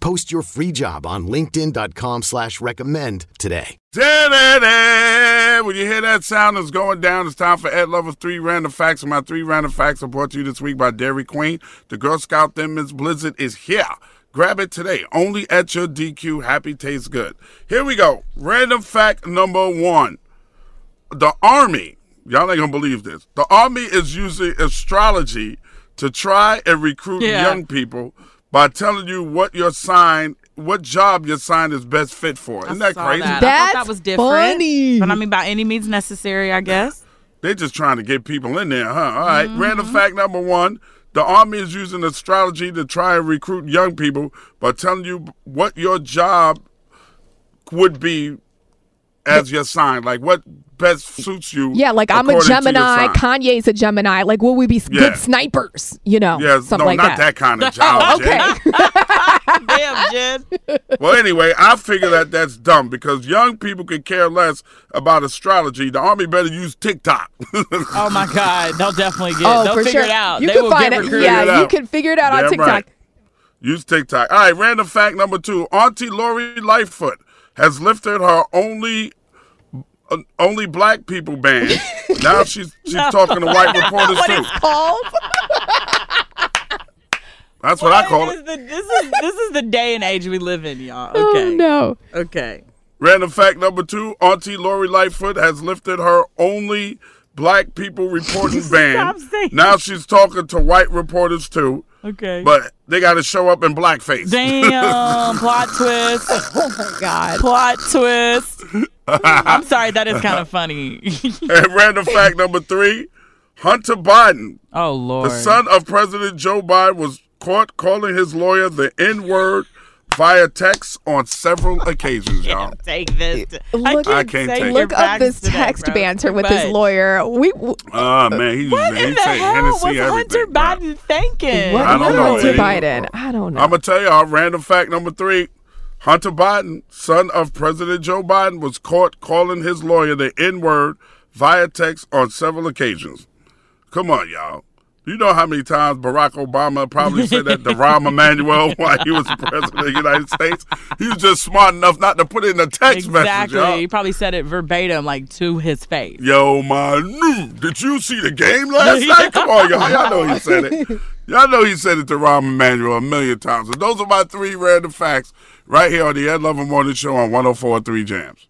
Post your free job on linkedin.com slash recommend today. Da-da-da. When you hear that sound that's going down, it's time for Ed Lover's Three Random Facts. And my three random facts are brought to you this week by Dairy Queen. The Girl Scout Thin Mints Blizzard is here. Grab it today, only at your DQ. Happy tastes good. Here we go. Random fact number one. The Army Y'all ain't gonna believe this. The army is using astrology to try and recruit Yeah. young people by telling you what your sign, what job your sign is best fit for. Isn't that saw crazy? that. I thought that was different. funny. But I mean, by any means necessary, I guess. They're just trying to get people in there, huh? All right. Mm-hmm. Random fact number one. The Army is using astrology to try and recruit young people by telling you what your job would be as your sign. Like what best suits you. Yeah, like I'm a according to your Gemini. sign. Kanye's a Gemini. Like, will we be Yeah. good snipers? You know, Yeah, something no, like not that. kind of Oh, job. Jen. Oh, okay. Damn, Jen. Well, anyway, I figure that that's dumb because young people could care less about astrology. The army better use TikTok. Oh my God, they'll definitely get. oh, they'll for figure sure. it out. You they can will find it. Yeah, it you can figure it out on TikTok. right. use TikTok. All right, random fact number two: Auntie Lori Lightfoot has lifted her only. Uh, only black people ban. now she's she's talking to white reporters What too. it's called? That's what I call This it. is, the, this is this is the day and age we live in, y'all. Okay. Oh no. Okay. Random fact number two: Auntie Lori Lightfoot has lifted her only black people reporting ban. Now she's talking to white reporters too. Okay. But they got to show up in blackface. Damn, plot twist. Oh my god. Plot twist. I'm sorry, that is kind of funny. and random fact number three: Hunter Biden, oh Lord. the son of President Joe Biden, was caught calling his lawyer the N word via text on several occasions, y'all. Take this. Look I at can't take. Look up this text bro. banter Too with his lawyer. We w- Oh man, he's What he in the hell Hennessy was. Hunter bro. Biden thinking? what I don't know, Hunter Biden? I don't know. I'm gonna tell y'all random fact number three. Hunter Biden, son of President Joe Biden, was caught calling his lawyer the N word via text on several occasions. Come on, y'all. You know how many times Barack Obama probably said that to Rahm Emanuel while he was president of the United States? He was just smart enough not to put it in a text exactly. message, y'all. He probably said it verbatim, like to his face. Yo, my new. Did you see the game last night? Come on, y'all. Y'all know he said it. Y'all know he said it to Rahm Emanuel a million times. And those are my three random facts right here on the Ed Lover Morning Show on 1043 Jams.